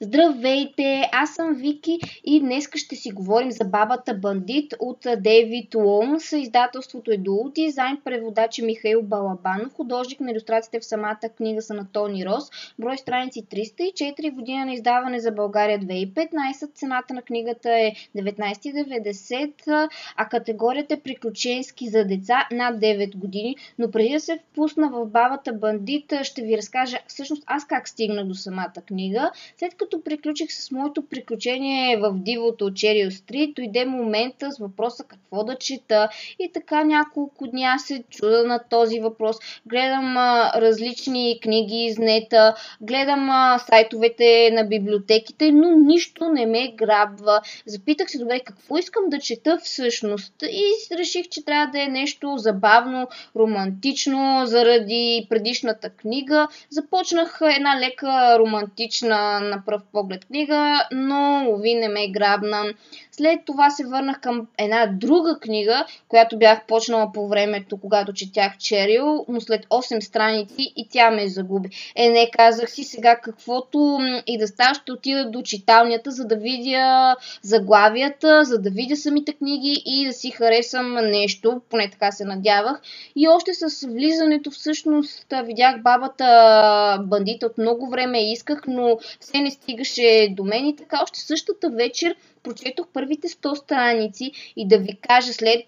Здравейте, аз съм Вики и днес ще си говорим за бабата бандит от Дейвид Лоунс. Издателството е Дуо Дизайн, преводач Михаил Балабанов, художник на иллюстрациите в самата книга са на Тони Рос, брой страници 304, година на издаване за България 2015, цената на книгата е 19,90, а категорията е приключенски за деца над 9 години. Но преди да се впусна в бабата бандит, ще ви разкажа всъщност аз как стигна до самата книга. След като като приключих с моето приключение в дивото от Черио Стрит, дойде момента с въпроса какво да чета и така няколко дня се чуда на този въпрос. Гледам а, различни книги из нета, гледам а, сайтовете на библиотеките, но нищо не ме грабва. Запитах се, добре, какво искам да чета всъщност и реших, че трябва да е нещо забавно, романтично, заради предишната книга. Започнах една лека романтична на пръв поглед книга, но лови не ме грабна. След това се върнах към една друга книга, която бях почнала по времето, когато четях Черил, но след 8 страници и тя ме загуби. Е, не, казах си сега каквото и да става, ще отида до читалнята, за да видя заглавията, за да видя самите книги и да си харесам нещо, поне така се надявах. И още с влизането всъщност видях бабата бандита от много време исках, но все не стигаше до мен и така още същата вечер прочетох първите 100 страници и да ви кажа, след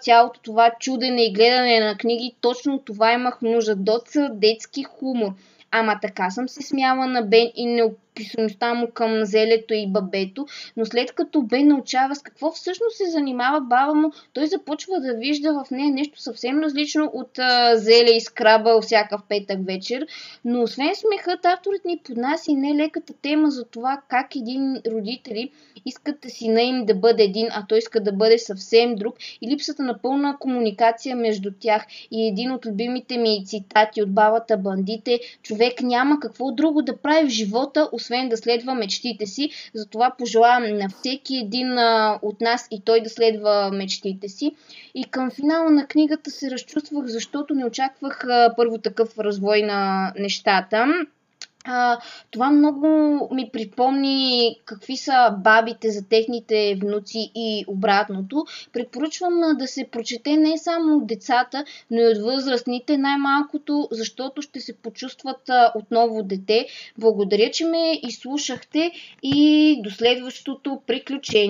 цялото това чудене и гледане на книги, точно това имах нужда. Доца детски хумор. Ама така съм се смяла на Бен и не писаността му към зелето и бабето, но след като Бе научава с какво всъщност се занимава баба му, той започва да вижда в нея нещо съвсем различно от а, зеле и скраба всяка петък вечер. Но освен смехът, авторът ни поднася и нелеката тема за това как един родители искат сина им да бъде един, а той иска да бъде съвсем друг и липсата на пълна комуникация между тях. И един от любимите ми цитати от бабата бандите, човек няма какво друго да прави в живота, да следва мечтите си. Затова пожелавам на всеки един от нас и той да следва мечтите си. И към финала на книгата се разчувствах, защото не очаквах първо такъв развой на нещата. А, това много ми припомни какви са бабите за техните внуци и обратното. Препоръчвам да се прочете не само от децата, но и от възрастните, най-малкото, защото ще се почувстват отново дете. Благодаря, че ме изслушахте и до следващото приключение.